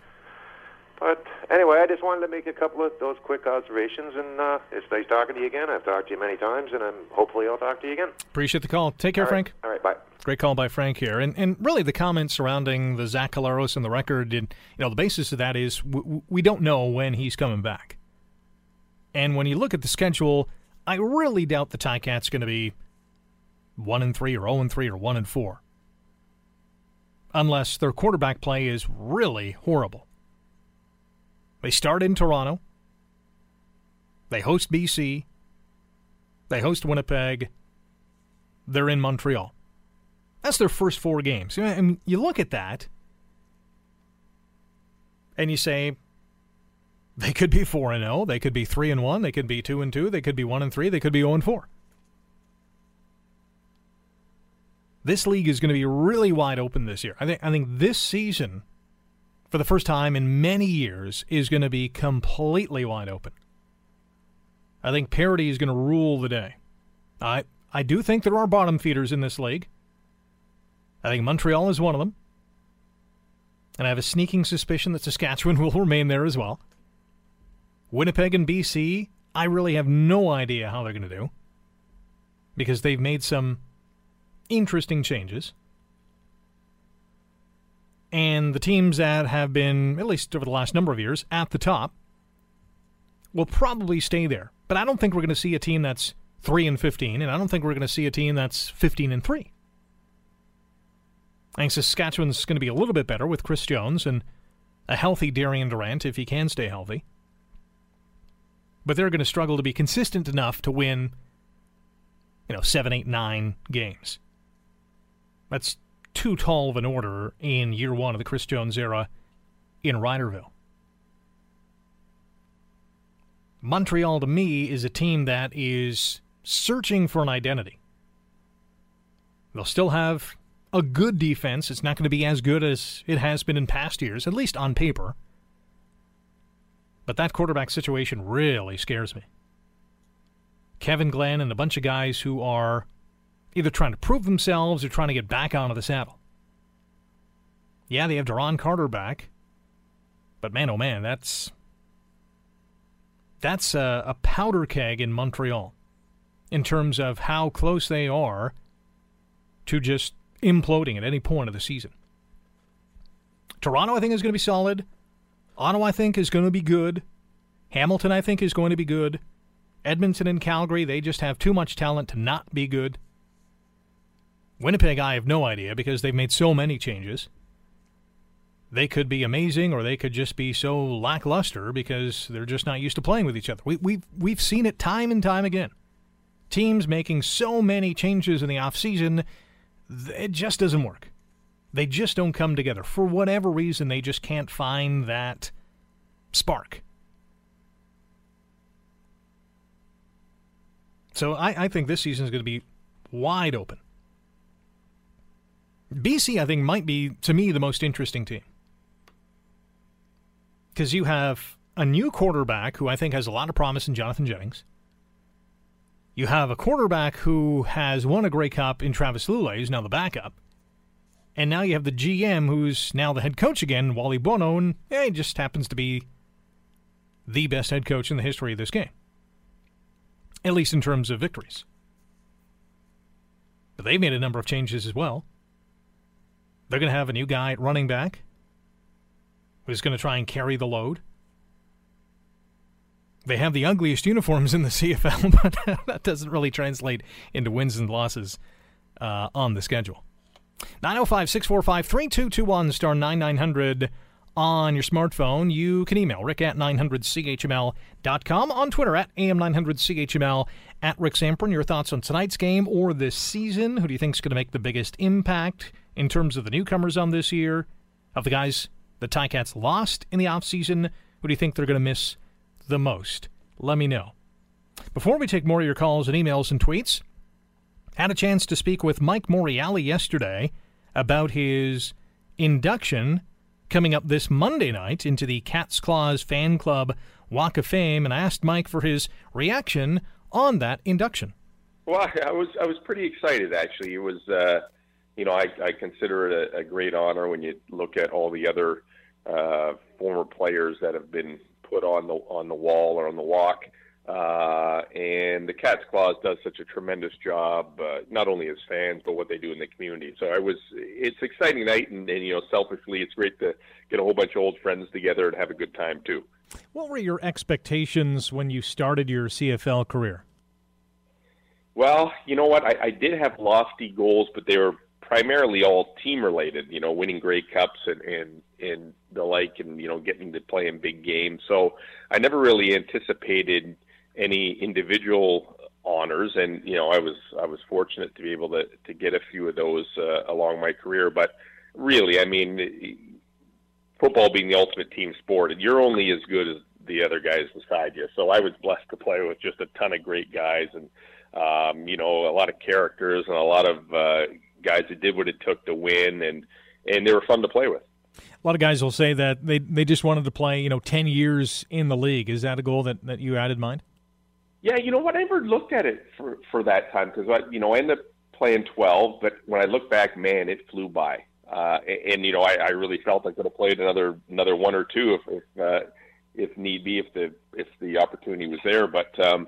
But anyway, I just wanted to make a couple of those quick observations, and uh, it's nice talking to you again. I've talked to you many times, and I'm, hopefully I'll talk to you again. Appreciate the call. Take care, All right. Frank. All right, bye. Great call by Frank here, and and really the comments surrounding the Zach Collaros and the record, and you know the basis of that is we don't know when he's coming back, and when you look at the schedule, I really doubt the Ticats going to be one and three or zero and three or one and four, unless their quarterback play is really horrible. They start in Toronto. They host BC. They host Winnipeg. They're in Montreal. That's their first four games. And you look at that and you say they could be 4 and 0, they could be 3 and 1, they could be 2 and 2, they could be 1 and 3, they could be 0 and 4. This league is going to be really wide open this year. I think I think this season for the first time in many years is going to be completely wide open. I think parity is going to rule the day. I I do think there are bottom feeders in this league. I think Montreal is one of them. And I have a sneaking suspicion that Saskatchewan will remain there as well. Winnipeg and BC, I really have no idea how they're going to do because they've made some interesting changes. And the teams that have been, at least over the last number of years, at the top will probably stay there. But I don't think we're going to see a team that's 3 and 15, and I don't think we're going to see a team that's 15 and 3. I think Saskatchewan's going to be a little bit better with Chris Jones and a healthy Darian Durant if he can stay healthy. But they're going to struggle to be consistent enough to win, you know, seven, eight, nine games. That's too tall of an order in year one of the Chris Jones era in Riderville. Montreal, to me, is a team that is searching for an identity. They'll still have a good defense. It's not going to be as good as it has been in past years, at least on paper. But that quarterback situation really scares me. Kevin Glenn and a bunch of guys who are either trying to prove themselves or trying to get back onto the saddle. Yeah, they have Duron Carter back, but man, oh man, that's that's a, a powder keg in Montreal in terms of how close they are to just imploding at any point of the season. Toronto, I think, is going to be solid. Ottawa, I think, is going to be good. Hamilton, I think, is going to be good. Edmonton and Calgary, they just have too much talent to not be good. Winnipeg, I have no idea because they've made so many changes. They could be amazing or they could just be so lackluster because they're just not used to playing with each other. We, we've, we've seen it time and time again. Teams making so many changes in the offseason it just doesn't work. They just don't come together. For whatever reason, they just can't find that spark. So I, I think this season is going to be wide open. BC, I think, might be, to me, the most interesting team. Because you have a new quarterback who I think has a lot of promise in Jonathan Jennings. You have a quarterback who has won a Grey Cup in Travis Lulay, who's now the backup. And now you have the GM, who's now the head coach again, Wally Buono, and yeah, he just happens to be the best head coach in the history of this game. At least in terms of victories. But they've made a number of changes as well. They're going to have a new guy at running back who's going to try and carry the load. They have the ugliest uniforms in the CFL, but that doesn't really translate into wins and losses uh, on the schedule. 905 645 3221 star 9900 on your smartphone. You can email rick at 900chml.com, on Twitter at am900chml, at Rick Zamperin. Your thoughts on tonight's game or this season. Who do you think is going to make the biggest impact in terms of the newcomers on this year? Of the guys the Ticats lost in the offseason, who do you think they're going to miss the most? Let me know. Before we take more of your calls and emails and tweets, had a chance to speak with Mike Morreale yesterday about his induction coming up this Monday night into the Cats Claws Fan Club Walk of Fame, and I asked Mike for his reaction on that induction. Well, I was I was pretty excited actually. It was, uh, you know, I, I consider it a, a great honor when you look at all the other uh, former players that have been put on the on the wall or on the walk. Uh, and the Cat's Claws does such a tremendous job, uh, not only as fans, but what they do in the community. So I was, it's exciting night, and, and you know, selfishly, it's great to get a whole bunch of old friends together and have a good time too. What were your expectations when you started your CFL career? Well, you know what, I, I did have lofty goals, but they were primarily all team related. You know, winning Grey Cups and and and the like, and you know, getting to play in big games. So I never really anticipated any individual honors, and you know, I was I was fortunate to be able to to get a few of those uh, along my career. But really, I mean, football being the ultimate team sport, and you're only as good as the other guys beside you. So I was blessed to play with just a ton of great guys and um, you know, a lot of characters and a lot of uh, guys that did what it took to win, and and they were fun to play with. A lot of guys will say that they they just wanted to play, you know, ten years in the league. Is that a goal that, that you had in mind? Yeah, you know what? I never looked at it for for that time because I, you know, I ended up playing twelve, but when I look back, man, it flew by. Uh, and, and you know, I, I really felt I could have played another another one or two if if, uh, if need be, if the if the opportunity was there. But um,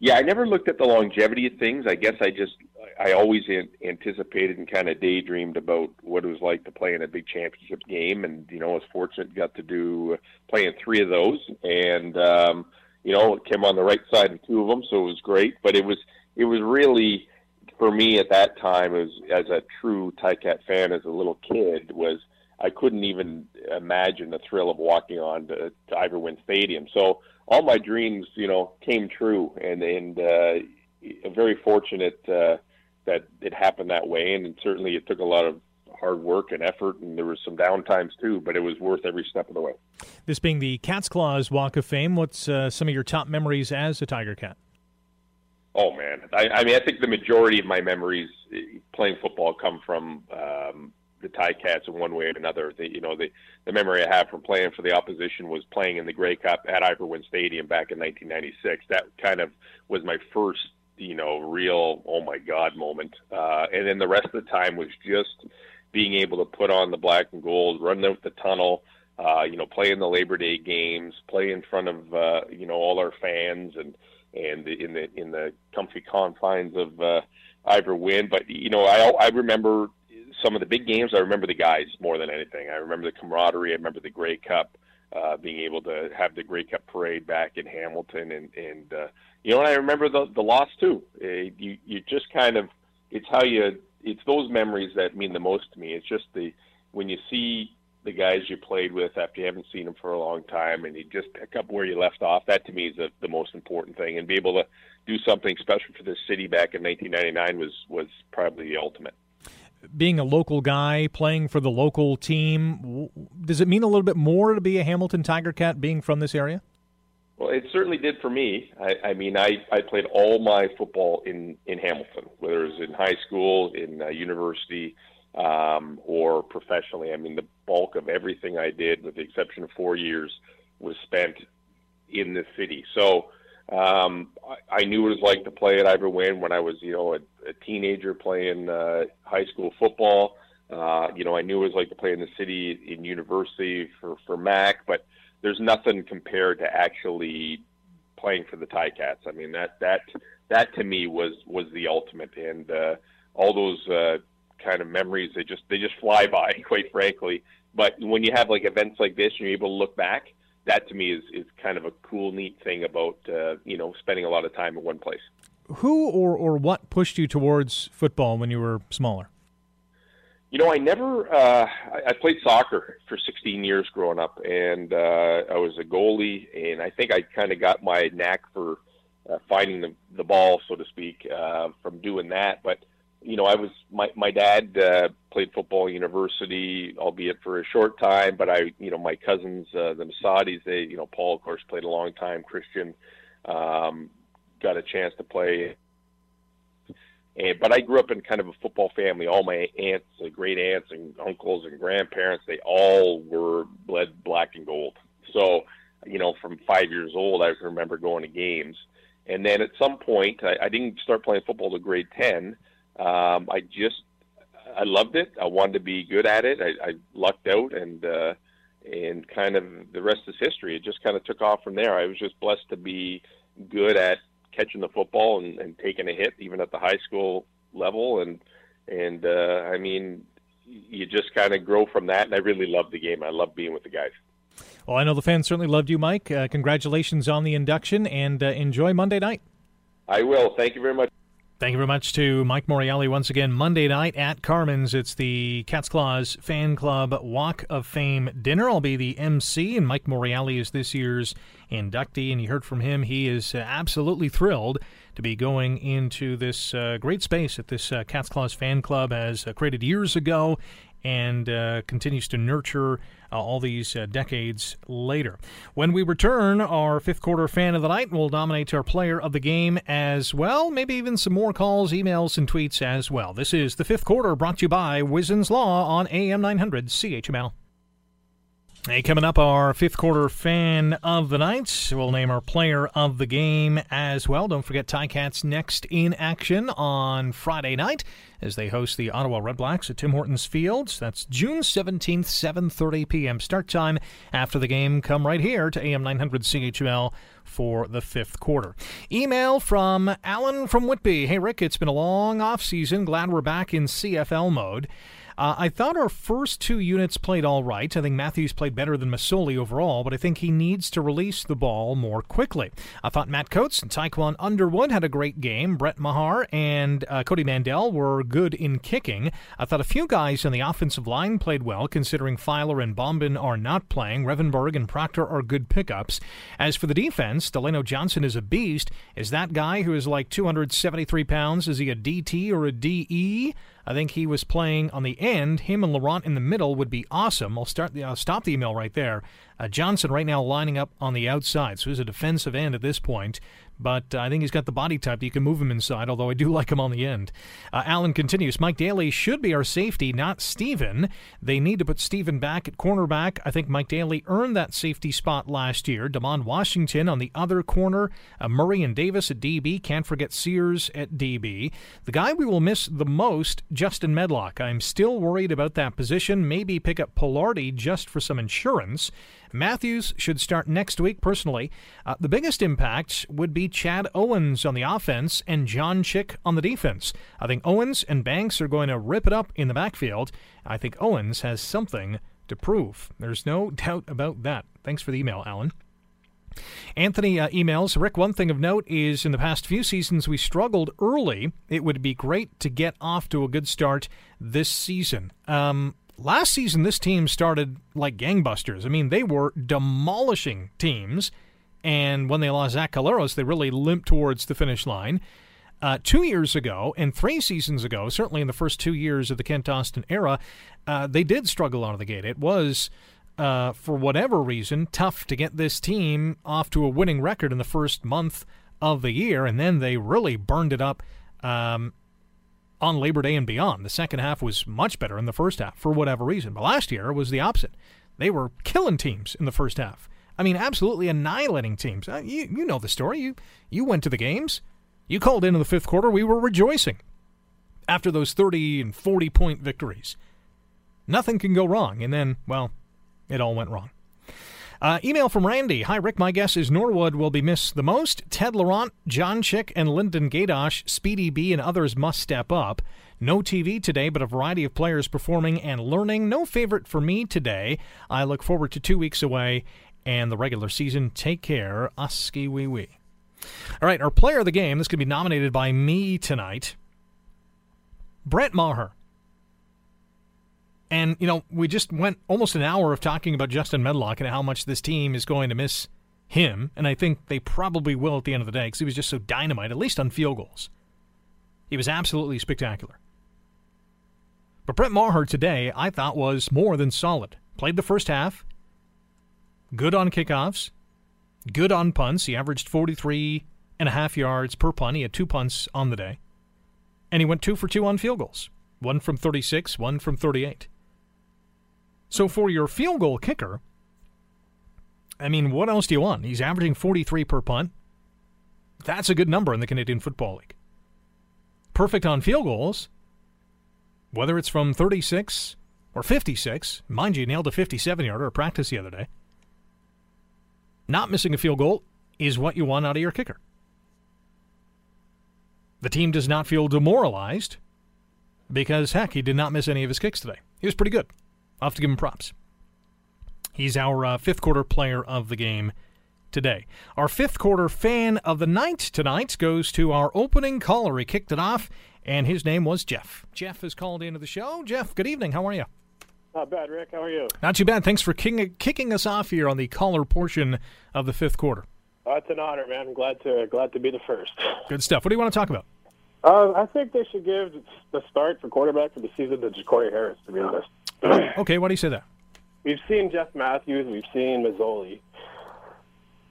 yeah, I never looked at the longevity of things. I guess I just I always anticipated and kind of daydreamed about what it was like to play in a big championship game, and you know, I was fortunate got to do playing three of those, and um, you know, it came on the right side of two of them, so it was great. But it was it was really for me at that time, as as a true Ticat fan, as a little kid, was I couldn't even imagine the thrill of walking on to, to Ivor Stadium. So all my dreams, you know, came true, and and uh, very fortunate uh, that it happened that way. And certainly, it took a lot of hard work and effort, and there was some downtimes too, but it was worth every step of the way. This being the Cat's Claws Walk of Fame, what's uh, some of your top memories as a Tiger Cat? Oh man, I, I mean, I think the majority of my memories eh, playing football come from um, the Ticats in one way or another. The, you know, the the memory I have from playing for the opposition was playing in the Grey Cup at Ivor Wynne Stadium back in 1996. That kind of was my first, you know, real oh my god moment. Uh, and then the rest of the time was just being able to put on the black and gold, run out the tunnel, uh, you know, play in the Labor Day games, play in front of uh, you know all our fans and and in the in the comfy confines of uh, Ivor Wynne. But you know, I I remember some of the big games. I remember the guys more than anything. I remember the camaraderie. I remember the Grey Cup. Uh, being able to have the Grey Cup parade back in Hamilton, and and uh, you know, and I remember the the loss too. Uh, you you just kind of it's how you it's those memories that mean the most to me. It's just the when you see the guys you played with after you haven't seen them for a long time, and you just pick up where you left off. That to me is the, the most important thing, and be able to do something special for this city back in 1999 was was probably the ultimate. Being a local guy playing for the local team, does it mean a little bit more to be a Hamilton Tiger Cat being from this area? Well, it certainly did for me. I, I mean, I, I played all my football in, in Hamilton, whether it was in high school, in uh, university, um, or professionally. I mean, the bulk of everything I did, with the exception of four years, was spent in the city. So um, I, I knew what it was like to play at Ivor Wynne when I was, you know, a, a teenager playing uh, high school football. Uh, you know, I knew what it was like to play in the city in university for for Mac, but there's nothing compared to actually playing for the Ticats. I mean that that that to me was was the ultimate, and uh, all those uh, kind of memories they just they just fly by, quite frankly. But when you have like events like this, and you're able to look back. That to me is is kind of a cool, neat thing about uh, you know spending a lot of time in one place. Who or or what pushed you towards football when you were smaller? You know, I never. Uh, I I played soccer for 16 years growing up, and uh, I was a goalie, and I think I kind of got my knack for uh, finding the the ball, so to speak, uh, from doing that. But you know, I was my my dad uh, played football at university, albeit for a short time. But I, you know, my cousins, uh, the Masottis, they, you know, Paul, of course, played a long time. Christian um, got a chance to play and, but I grew up in kind of a football family. All my aunts, uh, great aunts, and uncles and grandparents, they all were bled black and gold. So, you know, from five years old, I remember going to games. And then at some point, I, I didn't start playing football to grade 10. Um, I just, I loved it. I wanted to be good at it. I, I lucked out and, uh, and kind of the rest is history. It just kind of took off from there. I was just blessed to be good at catching the football and, and taking a hit even at the high school level and and uh, I mean you just kind of grow from that and I really love the game. I love being with the guys. Well, I know the fans certainly loved you, Mike. Uh, congratulations on the induction and uh, enjoy Monday night. I will. Thank you very much. Thank you very much to Mike Morreale once again. Monday night at Carmen's, it's the Cat's Claws Fan Club Walk of Fame dinner. I'll be the MC, and Mike Morreale is this year's inductee. And you heard from him; he is absolutely thrilled to be going into this uh, great space that this uh, Cat's Claws Fan Club, has uh, created years ago, and uh, continues to nurture uh, all these uh, decades later. When we return, our fifth quarter fan of the night will nominate our player of the game as well. Maybe even some more calls, emails, and tweets as well. This is the fifth quarter brought to you by Wizen's Law on AM 900 CHML. Hey, coming up, our fifth quarter fan of the night. We'll name our player of the game as well. Don't forget Ticats next in action on Friday night as they host the Ottawa Redblacks at Tim Hortons Fields. That's June 17th, 7.30 p.m. start time. After the game, come right here to AM 900 CHML for the fifth quarter. Email from Alan from Whitby. Hey, Rick, it's been a long off season. Glad we're back in CFL mode. Uh, I thought our first two units played all right. I think Matthews played better than Masoli overall, but I think he needs to release the ball more quickly. I thought Matt Coates and Tiquan Underwood had a great game. Brett Maher and uh, Cody Mandel were good in kicking. I thought a few guys on the offensive line played well, considering Filer and Bomben are not playing. Revenberg and Proctor are good pickups. As for the defense, Delano Johnson is a beast. Is that guy who is like 273 pounds? Is he a DT or a DE? I think he was playing on the end. Him and Laurent in the middle would be awesome. I'll start the I'll stop the email right there. Uh, Johnson right now lining up on the outside, so he's a defensive end at this point but uh, I think he's got the body type. You can move him inside, although I do like him on the end. Uh, Allen continues Mike Daly should be our safety, not Stephen. They need to put Stephen back at cornerback. I think Mike Daly earned that safety spot last year. Demond Washington on the other corner, uh, Murray and Davis at DB. Can't forget Sears at DB. The guy we will miss the most, Justin Medlock. I'm still worried about that position. Maybe pick up Polardi just for some insurance. Matthews should start next week, personally. Uh, the biggest impact would be Chad Owens on the offense and John Chick on the defense. I think Owens and Banks are going to rip it up in the backfield. I think Owens has something to prove. There's no doubt about that. Thanks for the email, Alan. Anthony uh, emails Rick, one thing of note is in the past few seasons we struggled early. It would be great to get off to a good start this season. Um, last season, this team started like gangbusters. I mean, they were demolishing teams, and when they lost Zach Collaros, they really limped towards the finish line. Uh, two years ago and three seasons ago, certainly in the first two years of the Kent Austin era, uh, they did struggle out of the gate. It was, uh, for whatever reason, tough to get this team off to a winning record in the first month of the year, and then they really burned it up um, on Labor Day and beyond. The second half was much better in the first half for whatever reason. But last year was the opposite. They were killing teams in the first half. I mean, absolutely annihilating teams. Uh, you, you know the story. You, you went to the games. You called in in the fifth quarter. We were rejoicing after those 30 and 40 point victories. Nothing can go wrong. And then, well, it all went wrong. Uh, email from Randy. Hi, Rick. My guess is Norwood will be missed the most. Ted Laurent, John Chick, and Linden Gaydosh, Speedy B, and others must step up. No TV today, but a variety of players performing and learning. No favorite for me today. I look forward to two weeks away and the regular season. Take care. Oskee wee wee. All right, our player of the game, this could be nominated by me tonight. Brett Maher. And, you know, we just went almost an hour of talking about Justin Medlock and how much this team is going to miss him. And I think they probably will at the end of the day because he was just so dynamite, at least on field goals. He was absolutely spectacular. But Brett Maher today, I thought, was more than solid. Played the first half, good on kickoffs, good on punts. He averaged 43 and a half yards per punt. He had two punts on the day. And he went two for two on field goals one from 36, one from 38. So for your field goal kicker, I mean, what else do you want? He's averaging 43 per punt. That's a good number in the Canadian Football League. Perfect on field goals, whether it's from 36 or 56. Mind you, nailed a 57 yarder at practice the other day. Not missing a field goal is what you want out of your kicker. The team does not feel demoralized because, heck, he did not miss any of his kicks today. He was pretty good. I'll have to give him props. He's our uh, fifth quarter player of the game today. Our fifth quarter fan of the night tonight goes to our opening caller. He kicked it off, and his name was Jeff. Jeff has called into the show. Jeff, good evening. How are you? Not bad, Rick. How are you? Not too bad. Thanks for king- kicking us off here on the caller portion of the fifth quarter. Oh, it's an honor, man. I'm glad to glad to be the first. Good stuff. What do you want to talk about? Uh, I think they should give the start for quarterback for the season to Jacory Harris. To be honest. okay, why do you say that? We've seen Jeff Matthews. We've seen Masoli.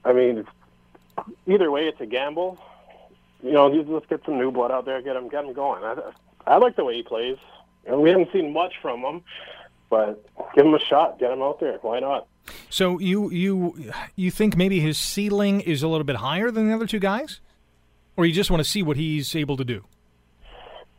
I mean, either way, it's a gamble. You know, let's get some new blood out there, get him, get him going. I, I like the way he plays. And we haven't seen much from him, but give him a shot, get him out there. Why not? So you you you think maybe his ceiling is a little bit higher than the other two guys, or you just want to see what he's able to do?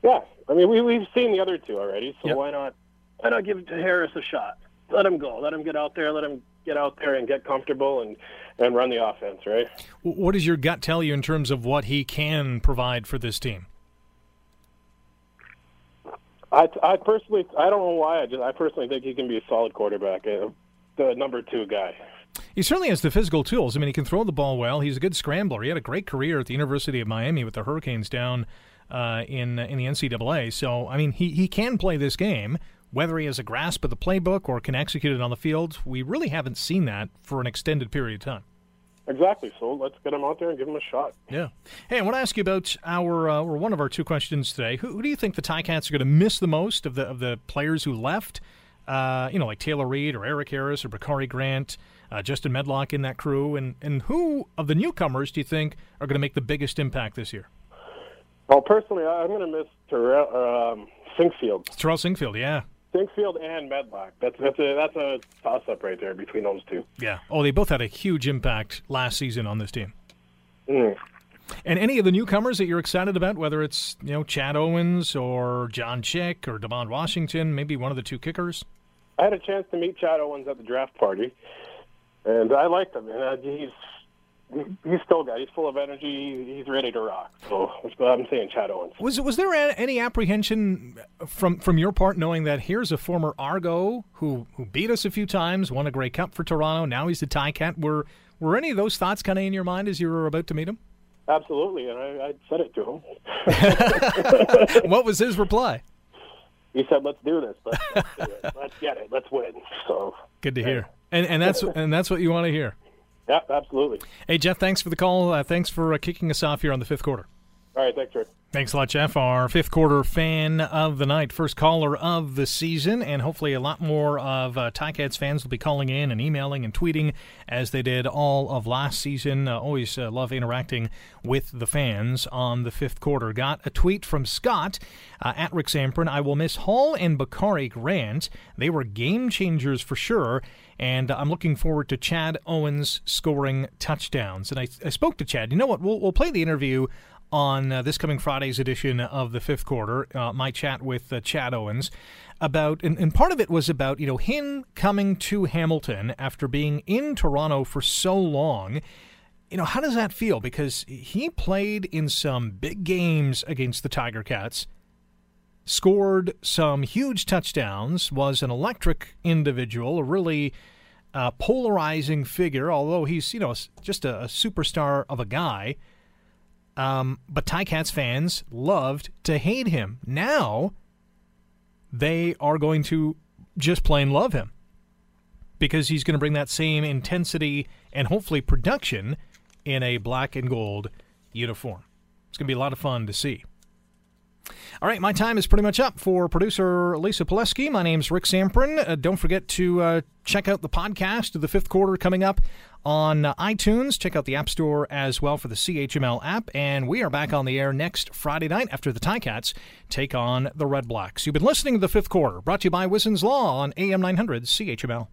Yeah, I mean we we've seen the other two already, so Yep. why not? Why not give Harris a shot? Let him go. Let him get out there. Let him get out there and get comfortable and and run the offense. Right. What does your gut tell you in terms of what he can provide for this team? I, I personally, I don't know why. I just, I personally think he can be a solid quarterback, uh, the number two guy. He certainly has the physical tools. I mean, he can throw the ball well. He's a good scrambler. He had a great career at the University of Miami with the Hurricanes down uh, in in the NCAA. So, I mean, he he can play this game. Whether he has a grasp of the playbook or can execute it on the field, we really haven't seen that for an extended period of time. Exactly. So let's get him out there and give him a shot. Yeah. Hey, I want to ask you about our uh, or one of our two questions today. Who, who do you think the Ticats are going to miss the most of the of the players who left? Uh, you know, like Taylor Reed or Eric Harris or Bakari Grant, uh, Justin Medlock in that crew, and and who of the newcomers do you think are going to make the biggest impact this year? Well, personally, I'm going to miss Terrell um, Sinkfield. Terrell Sinkfield, yeah. Sinkfield and Medlock. That's that's a that's a toss up right there between those two. Yeah. Oh, they both had a huge impact last season on this team. Mm. And any of the newcomers that you're excited about, whether it's you know Chad Owens or John Chick or Devon Washington, maybe one of the two kickers. I had a chance to meet Chad Owens at the draft party, and I liked him. And he's he's still got. He's full of energy. He's ready to rock. So I'm saying Chad Owens. Was was there any apprehension from from your part, knowing that here's a former Argo who who beat us a few times, won a Grey Cup for Toronto, now he's the Ticat. Were were any of those thoughts kind of in your mind as you were about to meet him? Absolutely, and I, I said it to him. what was his reply? He said, "Let's do this. Let's, let's, do it. let's get it. Let's win." So good to hear, and and that's and that's what you want to hear. Yeah, absolutely. Hey, Jeff, thanks for the call. Uh, thanks for uh, kicking us off here on the fifth quarter. All right, thanks, Rick. Thanks a lot, Jeff. Our fifth quarter fan of the night, first caller of the season, and hopefully a lot more of uh, Ticats fans will be calling in and emailing and tweeting as they did all of last season. Uh, always uh, love interacting with the fans on the fifth quarter. Got a tweet from Scott uh, at Rick Zamperin. I will miss Hall and Bakari Grant. They were game changers for sure and I'm looking forward to Chad Owens scoring touchdowns. And I, I spoke to Chad. You know what? We'll, we'll play the interview on uh, this coming Friday's edition of the fifth quarter, uh, my chat with uh, Chad Owens about, and, and, part of it was about, you know, him coming to Hamilton after being in Toronto for so long. You know, how does that feel? Because he played in some big games against the Tiger Cats, scored some huge touchdowns, was an electric individual, a really uh, polarizing figure, although he's, you know, just a, a superstar of a guy. Um, but Ticats fans loved to hate him. Now they are going to just plain love him because he's going to bring that same intensity and hopefully production in a black and gold uniform. It's going to be a lot of fun to see. All right, my time is pretty much up for producer Lisa Pileski. My name's Rick Zamperin. Uh, don't forget to uh, check out the podcast of the fifth quarter coming up on uh, iTunes. Check out the App Store as well for the CHML app. And we are back on the air next Friday night after the Ticats take on the Red Blacks. You've been listening to the fifth quarter, brought to you by Wissen's Law on AM 900 CHML.